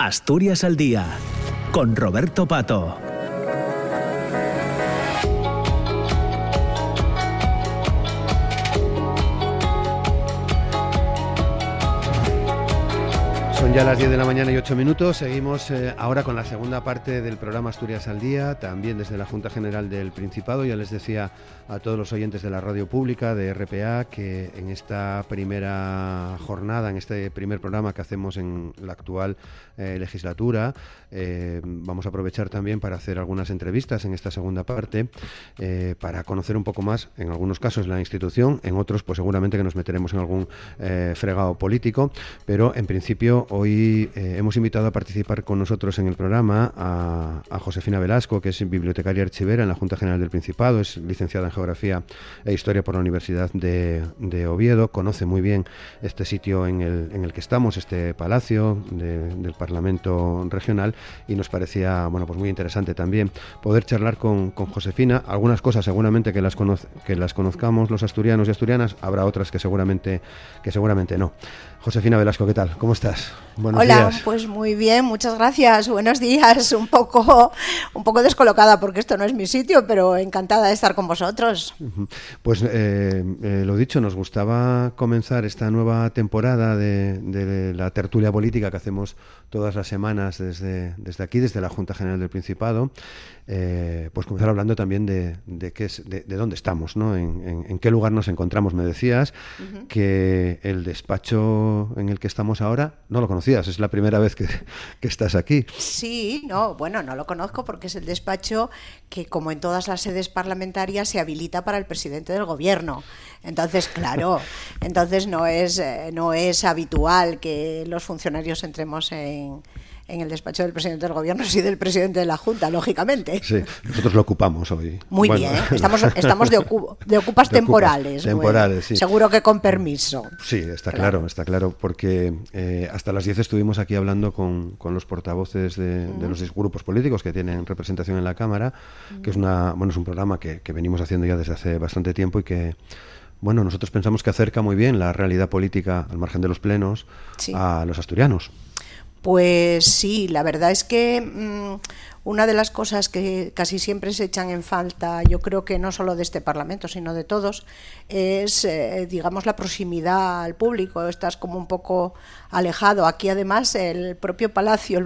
Asturias al Día, con Roberto Pato. Son ya las 10 de la mañana y 8 minutos. Seguimos eh, ahora con la segunda parte del programa Asturias al Día, también desde la Junta General del Principado. Ya les decía a todos los oyentes de la radio pública, de RPA, que en esta primera jornada, en este primer programa que hacemos en la actual eh, legislatura, eh, vamos a aprovechar también para hacer algunas entrevistas en esta segunda parte, para conocer un poco más, en algunos casos, la institución, en otros, pues seguramente que nos meteremos en algún fregado político, pero en principio hoy eh, hemos invitado a participar con nosotros en el programa a, Josefina Velasco, que es bibliotecaria archivera en la Junta General del Principado, es licenciada en Geografía e Historia por la Universidad de, Oviedo, conoce muy bien este sitio en el, que estamos, este palacio del Parlamento Regional, y nos parecía bueno, pues muy interesante también poder charlar con, Josefina. Algunas cosas seguramente que las, que las conozcamos los asturianos y asturianas, habrá otras que seguramente, que seguramente no. Josefina Velasco, ¿qué tal? ¿Cómo estás? Buenos Hola, pues muy bien, muchas gracias. Buenos días. Un poco, un poco descolocada porque esto no es mi sitio, pero encantada de estar con vosotros. Pues eh, eh, lo dicho, nos gustaba comenzar esta nueva temporada de, la tertulia política que hacemos todas las semanas desde, desde aquí, desde la Junta General del Principado. Eh, pues comenzar hablando también de, de, qué es, de, dónde estamos, ¿no? En, qué lugar nos encontramos. Me decías que el despacho en el que estamos ahora no lo conocías, es la primera vez que, estás aquí. Sí, no, bueno, no lo conozco porque es el despacho que, como en todas las sedes parlamentarias, se habilita para el presidente del gobierno. Entonces, claro, entonces no es, eh, no es habitual que los funcionarios entremos en en el despacho del presidente del gobierno, sí del presidente de la Junta, lógicamente. Sí, nosotros lo ocupamos hoy. Muy bien, estamos, estamos de, de ocupas temporales. temporales, sí. Seguro que con permiso. Sí, está claro, está claro, porque eh, hasta las 10 estuvimos aquí hablando con, con los portavoces de, los grupos políticos que tienen representación en la Cámara, que es, una, bueno, es un programa que, que venimos haciendo ya desde hace bastante tiempo y que bueno, nosotros pensamos que acerca muy bien la realidad política al margen de los plenos a los asturianos. Pues sí, la verdad es que mm, una de las cosas que casi siempre se echan en falta, yo creo que no solo de este Parlamento, sino de todos, es, eh, digamos, la proximidad al público. Estás como un poco alejado. Aquí, además, el propio palacio,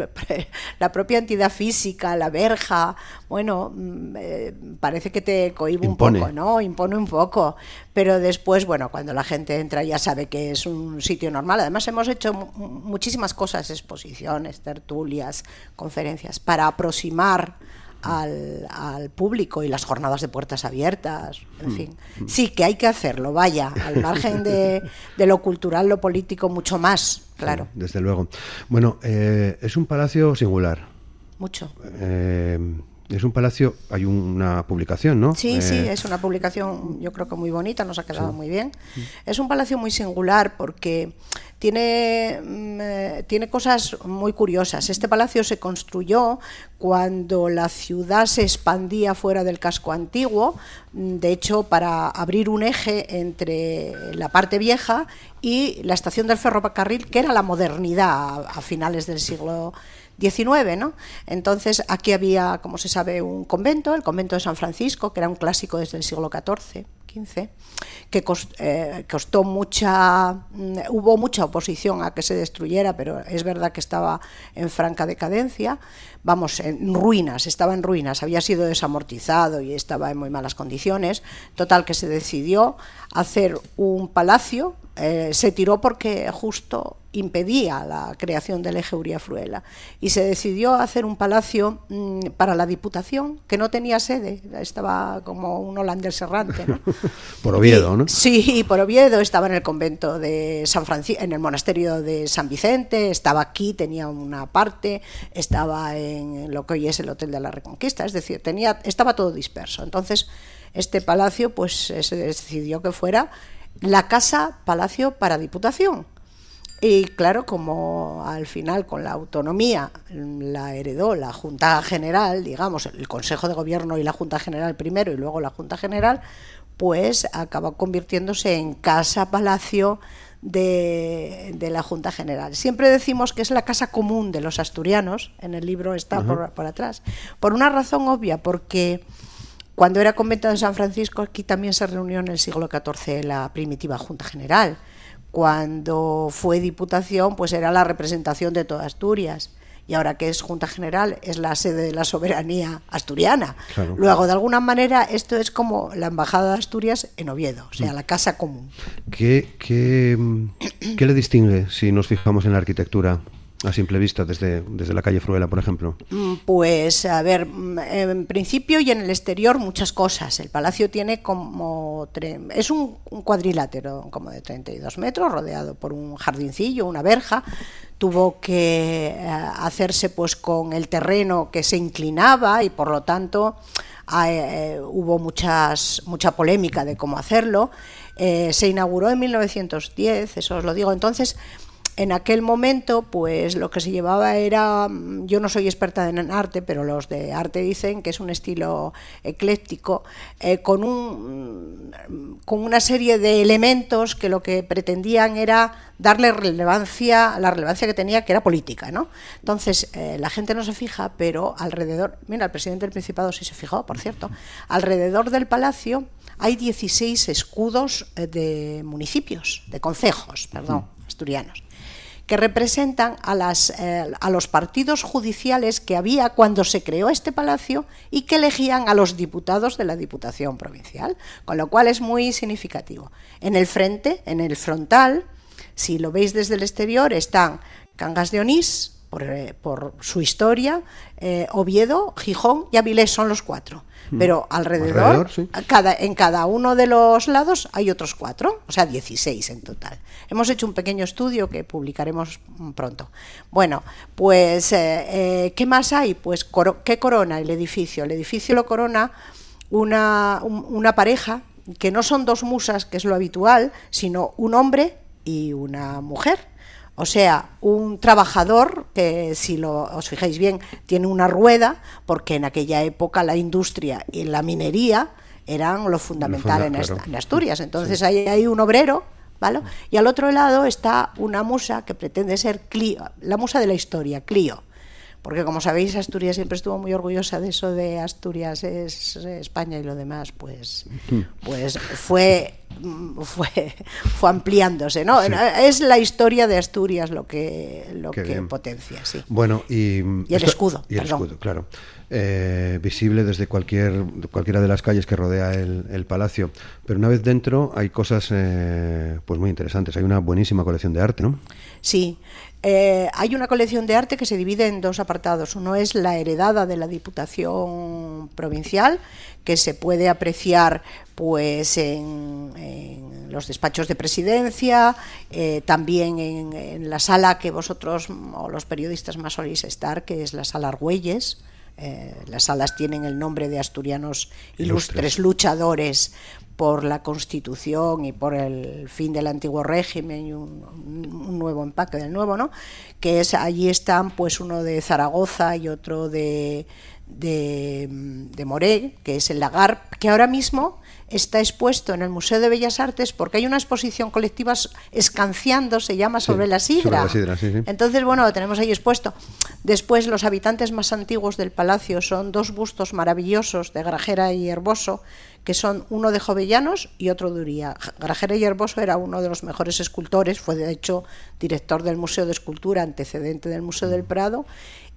la propia entidad física, la verja, bueno, mm, eh, parece que te cohibe un poco, ¿no? Impone un poco. Pero después, bueno, cuando la gente entra ya sabe que es un sitio normal. Además, hemos hecho muchísimas cosas, exposiciones, tertulias, conferencias, para aproximar al, público y las jornadas de puertas abiertas, en mm, fin. Sí, que hay que hacerlo, vaya, al margen de, lo cultural, lo político, mucho más, claro. desde luego. Bueno, eh, es un palacio singular. Mucho. Eh, es un palacio, hay una publicación, ¿no? Sí, sí, eh, es una publicación yo creo que muy bonita, nos ha quedado muy bien. Es un palacio muy singular porque tiene, mm, eh, tiene cosas muy curiosas. Este palacio se construyó cuando la ciudad se expandía fuera del casco antiguo, mm, de hecho para abrir un eje entre la parte vieja y la estación del ferrocarril, que era la modernidad a finales del siglo 19, ¿no? Entonces aquí había, como se sabe, un convento, el convento de San Francisco, que era un clásico desde el siglo XIV, XV, que eh, costó mucha, mm, hubo mucha oposición a que se destruyera, pero es verdad que estaba en franca decadencia, vamos, en ruinas, estaba en ruinas, había sido desamortizado y estaba en muy malas condiciones, total que se decidió hacer un palacio, eh, se tiró porque justo impedía la creación del eje Uria-Fruela y se decidió hacer un palacio mm, para la Diputación que no tenía sede, estaba como un holandés errante. por Oviedo, ¿no? Sí, por Oviedo, estaba en el convento de San Francisco, en el monasterio de San Vicente, estaba aquí, tenía una parte, estaba en lo que hoy es el Hotel de la Reconquista, es decir, tenía, estaba todo disperso. Entonces, este palacio pues se decidió que fuera la casa palacio para Diputación y claro, como al final con la autonomía la heredó la Junta General, digamos, el Consejo de Gobierno y la Junta General primero y luego la Junta General, pues acabó convirtiéndose en casa palacio de, la Junta General. Siempre decimos que es la casa común de los asturianos, en el libro está por, por, atrás, por una razón obvia, porque cuando era convento de San Francisco aquí también se reunió en el siglo XIV la primitiva Junta General. Cuando fue diputación, pues era la representación de toda Asturias y ahora que es Junta General es la sede de la soberanía asturiana. Luego, de alguna manera, esto es como la Embajada de Asturias en Oviedo, o sea, mm. la casa común. ¿Qué, qué, qué le distingue si nos fijamos en la arquitectura? A simple vista, desde, desde la calle Fruela, por ejemplo. Mm, pues, a ver, mm, en principio y en el exterior muchas cosas. El palacio tiene como... Es un, cuadrilátero como de 32 metros, rodeado por un jardincillo, una verja. Tuvo que eh, hacerse pues con el terreno que se inclinaba y por lo tanto eh, hubo muchas, mucha polémica de cómo hacerlo. Eh, se inauguró en 1910, eso os lo digo. Entonces, en aquel momento, pues lo que se llevaba era, mm, yo no soy experta en arte, pero los de arte dicen que es un estilo ecléctico, eh, con, un, mm, con una serie de elementos que lo que pretendían era darle relevancia, la relevancia que tenía, que era política, ¿no? Entonces, eh, la gente no se fija, pero alrededor, mira, el presidente del Principado sí se fijó, por cierto, alrededor del palacio hay 16 escudos eh, de municipios, de concejos, perdón, asturianos que representan a, las, eh, a los partidos judiciales que había cuando se creó este palacio y que elegían a los diputados de la Diputación Provincial, con lo cual es muy significativo. En el frente, en el frontal, si lo veis desde el exterior, están Cangas de Onís, por, eh, su historia, eh, Oviedo, Gijón y Avilés son los cuatro. Mm. Pero alrededor, cada, en cada uno de los lados hay otros cuatro, o sea, 16 en total. Hemos hecho un pequeño estudio que publicaremos pronto. Bueno, pues, eh, eh, ¿qué más hay? Pues, ¿qué corona el edificio? El edificio lo corona una, una pareja que no son dos musas, que es lo habitual, sino un hombre y una mujer o sea, un trabajador que, si lo, os fijáis bien, tiene una rueda, porque en aquella época la industria y la minería eran lo fundamental en, Asturias. Entonces ahí hay un obrero, ¿vale? Y al otro lado está una musa que pretende ser Clio, la musa de la historia, Clio porque como sabéis Asturias siempre estuvo muy orgullosa de eso de Asturias es España y lo demás pues pues fue fue fue ampliándose no es la historia de Asturias lo que lo que potencia sí. Bueno y, el escudo y el escudo claro eh, visible desde cualquier cualquiera de las calles que rodea el, palacio pero una vez dentro hay cosas eh, pues muy interesantes hay una buenísima colección de arte no sí eh, hay una colección de arte que se divide en dos apartados. Uno es la heredada de la Diputación Provincial, que se puede apreciar pues en, los despachos de presidencia, también en, la sala que vosotros o los periodistas más soléis estar, que es la sala Argüelles. Eh, las salas tienen el nombre de asturianos ilustres luchadores por la Constitución y por el fin del antiguo régimen y un, nuevo empaque del nuevo, ¿no? Que es allí están pues uno de Zaragoza y otro de de, de que es el Lagar, que ahora mismo está expuesto en el Museo de Bellas Artes porque hay una exposición colectiva escanciando, se llama, sobre la sidra. Entonces, bueno, lo tenemos ahí expuesto. Después, los habitantes más antiguos del palacio son dos bustos maravillosos de Grajera y Herboso, que son uno de Jovellanos y otro de Uría. Grajera y Herboso era uno de los mejores escultores, fue de hecho director del Museo de Escultura, antecedente del Museo del Prado,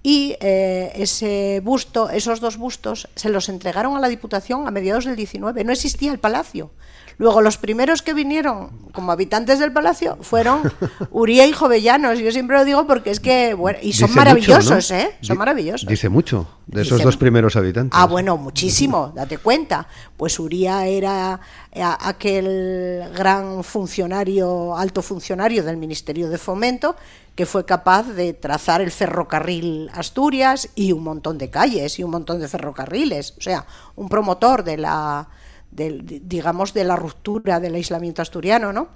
y eh, ese busto, esos dos bustos, se los entregaron a la Diputación a mediados del 19. No existía el palacio. Luego, los primeros que vinieron como habitantes del palacio fueron Uría y Jovellanos. Yo siempre lo digo porque es que, bueno, y son maravillosos, ¿eh? Son maravillosos. Dice mucho de esos dos primeros habitantes. Ah, bueno, muchísimo, date cuenta. Pues Uría era eh, aquel gran funcionario, alto funcionario del Ministerio de Fomento, que fue capaz de trazar el ferrocarril Asturias y un montón de calles y un montón de ferrocarriles. O sea, un promotor de la digamos, de la ruptura del aislamiento asturiano, ¿no?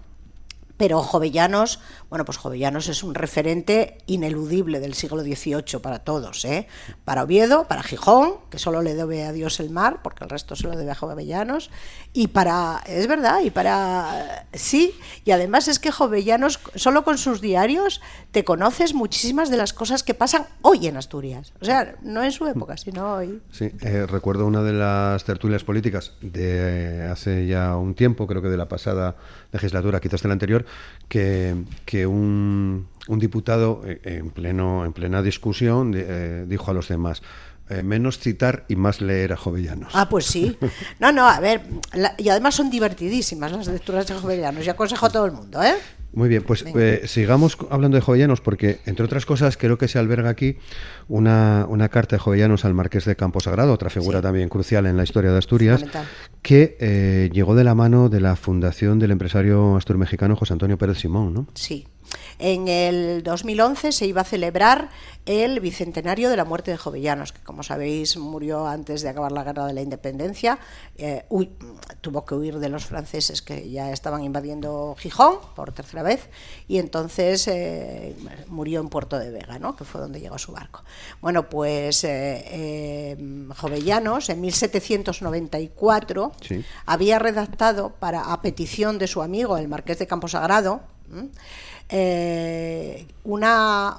Pero Jovellanos, bueno, pues Jovellanos es un referente ineludible del siglo XVIII para todos, ¿eh? Para Oviedo, para Gijón, que solo le debe a Dios el mar, porque el resto se lo debe a Jovellanos, y para, es verdad, y para, sí, y además es que Jovellanos, solo con sus diarios, te conoces muchísimas de las cosas que pasan hoy en Asturias. O sea, no en su época, sino hoy. Sí, eh, recuerdo una de las tertulias políticas de hace ya un tiempo, creo que de la pasada legislatura, quizás de la anterior, que, que un, un, diputado eh, en, pleno, en plena discusión eh, dijo a los demás, eh, menos citar y más leer a Jovellanos. Ah, pues sí. No, no, a ver, la, y además son divertidísimas las lecturas de Jovellanos, y aconsejo a todo el mundo, ¿eh? Muy bien, pues eh, sigamos hablando de Jovellanos, porque entre otras cosas creo que se alberga aquí una, una carta de Jovellanos al Marqués de Campo Sagrado, otra figura sí. también crucial en la historia de Asturias, que eh, llegó de la mano de la fundación del empresario asturmexicano José Antonio Pérez Simón, ¿no? Sí. En el 2011 se iba a celebrar el bicentenario de la muerte de Jovellanos, que como sabéis murió antes de acabar la guerra de la independencia. Eh, tuvo que huir de los franceses que ya estaban invadiendo Gijón por tercera vez y entonces eh, murió en Puerto de Vega, ¿no? que fue donde llegó su barco. Bueno, pues eh, eh Jovellanos en 1794 sí. había redactado para a petición de su amigo el marqués de Camposagrado eh, una,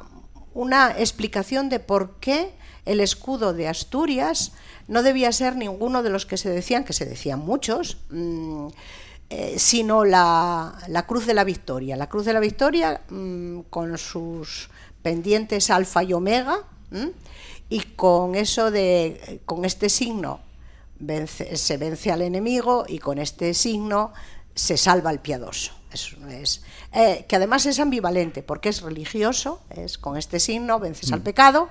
una explicación de por qué el escudo de Asturias no debía ser ninguno de los que se decían, que se decían muchos, mmm, eh, sino la, la, Cruz de la Victoria. La Cruz de la Victoria mmm, con sus pendientes alfa y omega mmm, y con eso de, con este signo se vence al enemigo y con este signo se salva al piadoso. Eso es, eh, que además es ambivalente, porque es religioso, es con este signo vences mm. al pecado,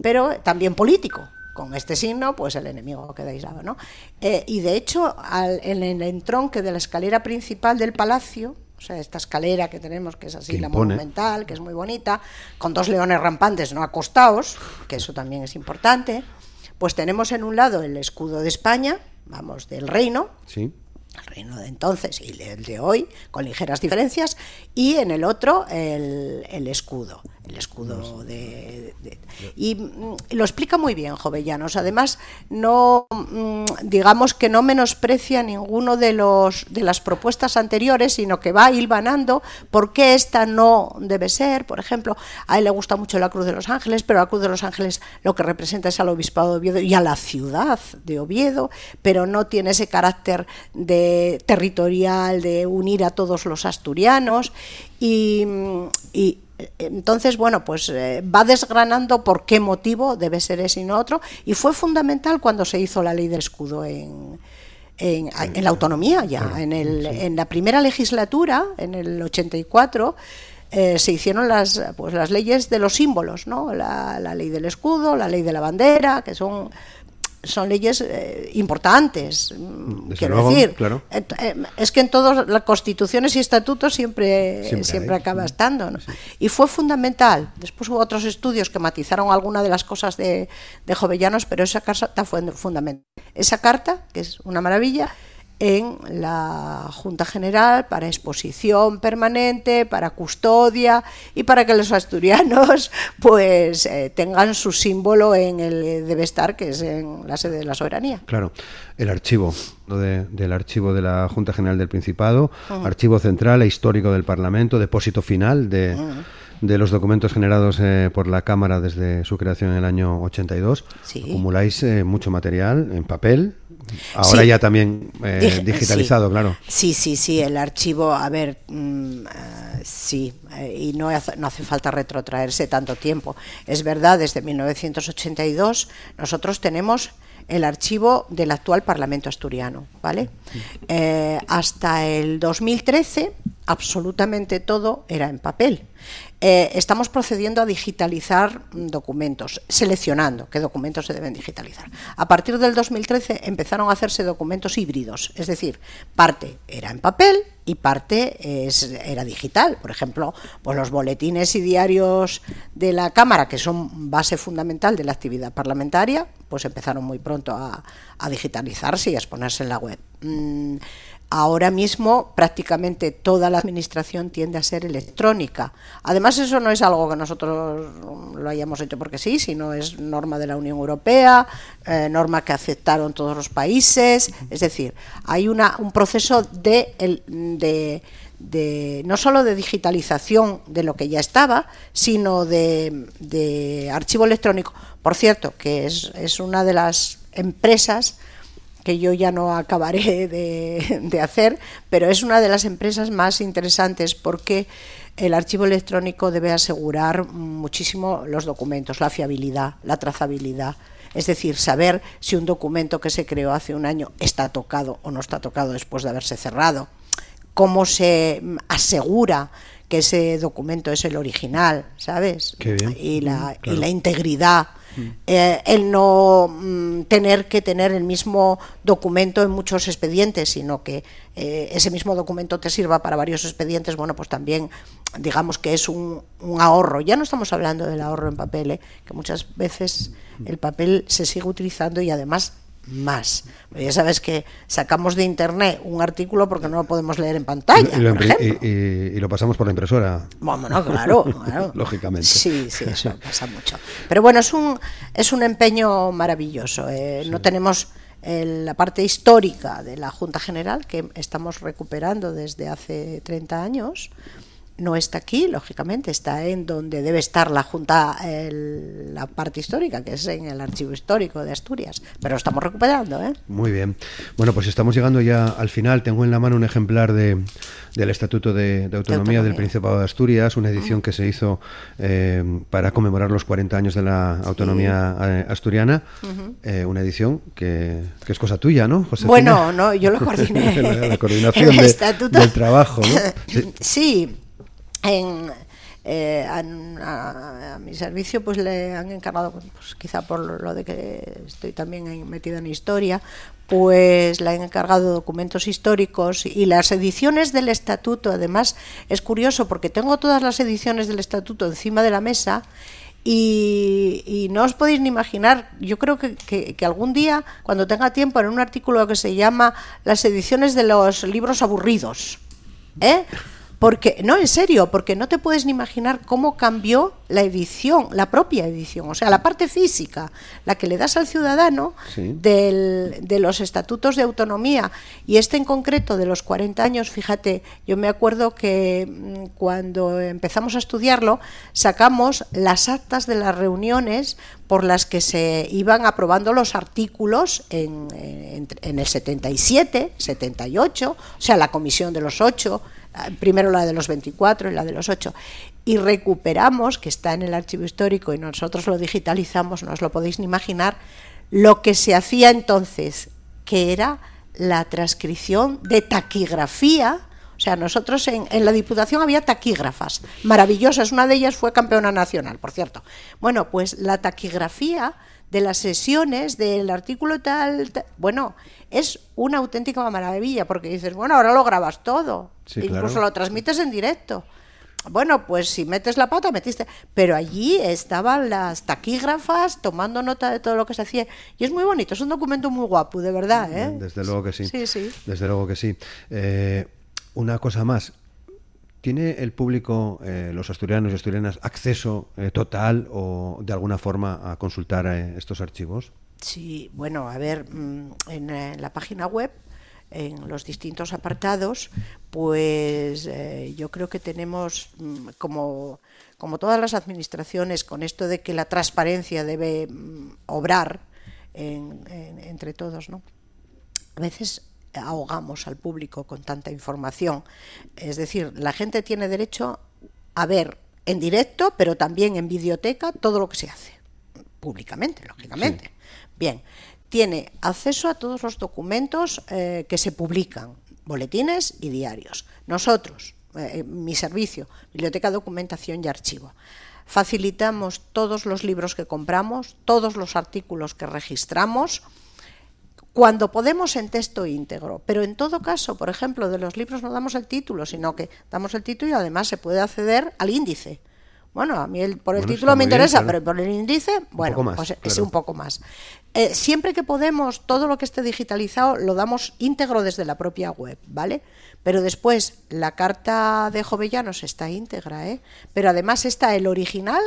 pero también político. Con este signo, pues el enemigo queda aislado, ¿no? Eh, y de hecho, al, en el entronque de la escalera principal del palacio, o sea, esta escalera que tenemos, que es así, que la monumental, que es muy bonita, con dos leones rampantes no acostados, que eso también es importante, pues tenemos en un lado el escudo de España, vamos, del reino, sí el reino de entonces y el de hoy, con ligeras diferencias, y en el otro el, el escudo, el escudo de, de, de, y mm, lo explica muy bien Jovellanos. Además, no mm, digamos que no menosprecia ninguno de los de las propuestas anteriores, sino que va hilvanando por qué esta no debe ser. Por ejemplo, a él le gusta mucho la Cruz de los Ángeles, pero la Cruz de los Ángeles lo que representa es al obispado de Oviedo y a la ciudad de Oviedo, pero no tiene ese carácter de territorial de unir a todos los asturianos y, y entonces, bueno, pues eh, va desgranando por qué motivo debe ser ese y no otro, y fue fundamental cuando se hizo la ley del escudo en, en, en la autonomía ya, claro, en, el, sí. en la primera legislatura, en el 84, eh, se hicieron las, pues, las leyes de los símbolos, ¿no? La, la, ley del escudo, la ley de la bandera, que son son leyes eh, importantes. Desde quiero luego, decir, claro. eh, es que en todas las constituciones y estatutos siempre, siempre, siempre acaba estando. ¿no? Sí. Y fue fundamental. Después hubo otros estudios que matizaron alguna de las cosas de, de Jovellanos, pero esa carta fue fundamental. Esa carta, que es una maravilla, en la Junta General para exposición permanente, para custodia y para que los asturianos pues eh, tengan su símbolo en el debe estar, que es en la sede de la soberanía. Claro, el archivo de, del archivo de la Junta General del Principado, uh -huh. archivo central e histórico del Parlamento, depósito final de... Uh -huh de los documentos generados eh, por la Cámara desde su creación en el año 82. Sí. Acumuláis eh, mucho material en papel, ahora sí. ya también eh, digitalizado, sí. claro. Sí, sí, sí, el archivo, a ver, mmm, uh, sí, y no hace, no hace falta retrotraerse tanto tiempo. Es verdad, desde 1982 nosotros tenemos el archivo del actual Parlamento asturiano, ¿vale? Eh, hasta el 2013 absolutamente todo era en papel. Eh, estamos procediendo a digitalizar documentos, seleccionando qué documentos se deben digitalizar. A partir del 2013 empezaron a hacerse documentos híbridos, es decir, parte era en papel y parte era digital. Por ejemplo, pues los boletines y diarios de la Cámara, que son base fundamental de la actividad parlamentaria, pues empezaron muy pronto a, a digitalizarse y a exponerse en la web. Mm, Ahora mismo prácticamente toda la administración tiende a ser electrónica. Además eso no es algo que nosotros lo hayamos hecho porque sí, sino es norma de la Unión Europea, eh, norma que aceptaron todos los países. Es decir, hay una, un proceso de, de, no solo de digitalización de lo que ya estaba, sino de, archivo electrónico. Por cierto, que es una de las empresas que yo ya no acabaré de, hacer, pero es una de las empresas más interesantes porque el archivo electrónico debe asegurar muchísimo los documentos, la fiabilidad, la trazabilidad. Es decir, saber si un documento que se creó hace un año está tocado o no está tocado después de haberse cerrado. Cómo se asegura que ese documento es el original, ¿sabes? Y, la, y la integridad eh, el no mm, tener que tener el mismo documento en muchos expedientes, sino que eh, ese mismo documento te sirva para varios expedientes, bueno, pues también digamos que es un, ahorro. Ya no estamos hablando del ahorro en papel, ¿eh? que muchas veces el papel se sigue utilizando y además más. Ya sabes que sacamos de internet un artículo porque no lo podemos leer en pantalla. Y lo, pasamos por la impresora. Bueno, claro, Lógicamente. Sí, sí, eso pasa mucho. Pero bueno, es un, es un empeño maravilloso. Eh, no tenemos la parte histórica de la Junta General, que estamos recuperando desde hace 30 años no está aquí, lógicamente, está en donde debe estar la Junta, la parte histórica, que es en el Archivo Histórico de Asturias. Pero lo estamos recuperando. ¿eh? Muy bien. Bueno, pues estamos llegando ya al final. Tengo en la mano un ejemplar de, del Estatuto de, Autonomía, del Principado de Asturias, una edición que se hizo eh, para conmemorar los 40 años de la autonomía eh, asturiana. Eh, una edición que, es cosa tuya, ¿no, José? Bueno, no, yo lo coordiné. la, coordinación del trabajo, ¿no? sí en, eh, a, mi servicio pues le han encargado, pues, quizá por lo de que estoy también metida en historia, pues le han encargado documentos históricos y las ediciones del estatuto, además es curioso porque tengo todas las ediciones del estatuto encima de la mesa y, no os podéis ni imaginar, yo creo que, que, algún día, cuando tenga tiempo, en un artículo que se llama Las ediciones de los libros aburridos, ¿eh? Porque, no, en serio, porque no te puedes ni imaginar cómo cambió la edición, la propia edición, o sea, la parte física, la que le das al ciudadano de los estatutos de autonomía. Y este en concreto de los 40 años, fíjate, yo me acuerdo que mm, cuando empezamos a estudiarlo, sacamos las actas de las reuniones por las que se iban aprobando los artículos en, el 77, 78, o sea, la comisión de los ocho primero la de los 24 y la de los 8, y recuperamos, que está en el archivo histórico y nosotros lo digitalizamos, no os lo podéis ni imaginar, lo que se hacía entonces, que era la transcripción de taquigrafía. O sea, nosotros en, en, la Diputación había taquígrafas maravillosas. Una de ellas fue campeona nacional, por cierto. Bueno, pues la taquigrafía de las sesiones del artículo tal, bueno, es una auténtica maravilla porque dices, bueno, ahora lo grabas todo, incluso lo transmites en directo. Bueno, pues si metes la pata, metiste. Pero allí estaban las taquígrafas tomando nota de todo lo que se hacía. Y es muy bonito, es un documento muy guapo, de verdad. ¿eh? Desde luego que sí. Sí, sí. Desde luego que sí. Eh, una cosa más, ¿Tiene el público, eh, los asturianos y asturianas, acceso eh, total o de alguna forma a consultar eh, estos archivos? Sí, bueno, a ver, mm, en, la página web, en los distintos apartados, pues yo creo que tenemos, mm, como, como todas las administraciones, con esto de que la transparencia debe mm, obrar entre todos, ¿no? A veces ahogamos al público con tanta información. Es decir, la gente tiene derecho a ver en directo, pero también en videoteca, todo lo que se hace, públicamente, lógicamente. Bien, tiene acceso a todos los documentos eh, que se publican, boletines y diarios. Nosotros, eh, mi servicio, Biblioteca, Documentación y Archivo, facilitamos todos los libros que compramos, todos los artículos que registramos, cuando podemos en texto íntegro. Pero en todo caso, por ejemplo, de los libros no damos el título, sino que damos el título y además se puede acceder al índice. Bueno, a mí por el título me interesa, pero por el índice, bueno, pues es un poco más. eh, siempre que podemos, todo lo que esté digitalizado lo damos íntegro desde la propia web, ¿vale? Pero después, la carta de Jovellanos está íntegra, ¿eh? Pero además está el original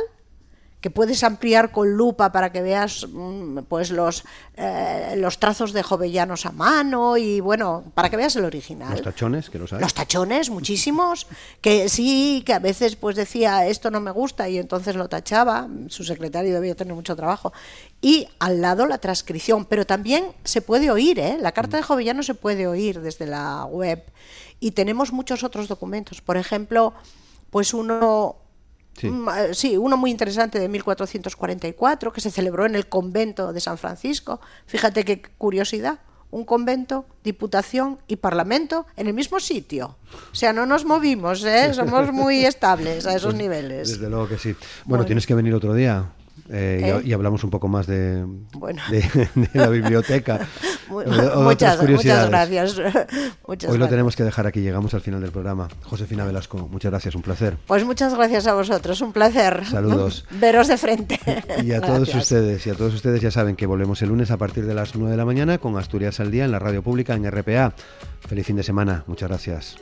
que puedes ampliar con lupa para que veas mm, pues los, eh, los trazos de Jovellanos a mano y bueno, para que veas el original. Los tachones, que los hay. Los tachones, muchísimos, que sí, que a veces pues decía esto no me gusta y entonces lo tachaba, su secretario debía tener mucho trabajo. Y al lado la transcripción, pero también se puede oír, ¿eh? la carta de mm. Jovellanos se puede oír desde la web y tenemos muchos otros documentos, por ejemplo, pues uno eh, sí. uno muy interesante de 1444 que se celebró en el convento de San Francisco. Fíjate qué curiosidad. Un convento, diputación y parlamento en el mismo sitio. O sea, no nos movimos, ¿eh? somos muy estables a esos pues, niveles. Desde luego que sí. bueno, tienes que venir otro día. Eh, y, hablamos un poco más de, de, la biblioteca. muchas, gracias. Hoy lo tenemos que dejar aquí, llegamos al final del programa. Josefina Velasco, muchas gracias, un placer. Pues muchas gracias a vosotros, un placer. Saludos. Veros de frente. Y a todos ustedes, y a todos ustedes ya saben que volvemos el lunes a partir de las 9 de la mañana con Asturias al Día en la radio pública en RPA. Feliz fin de semana, muchas gracias.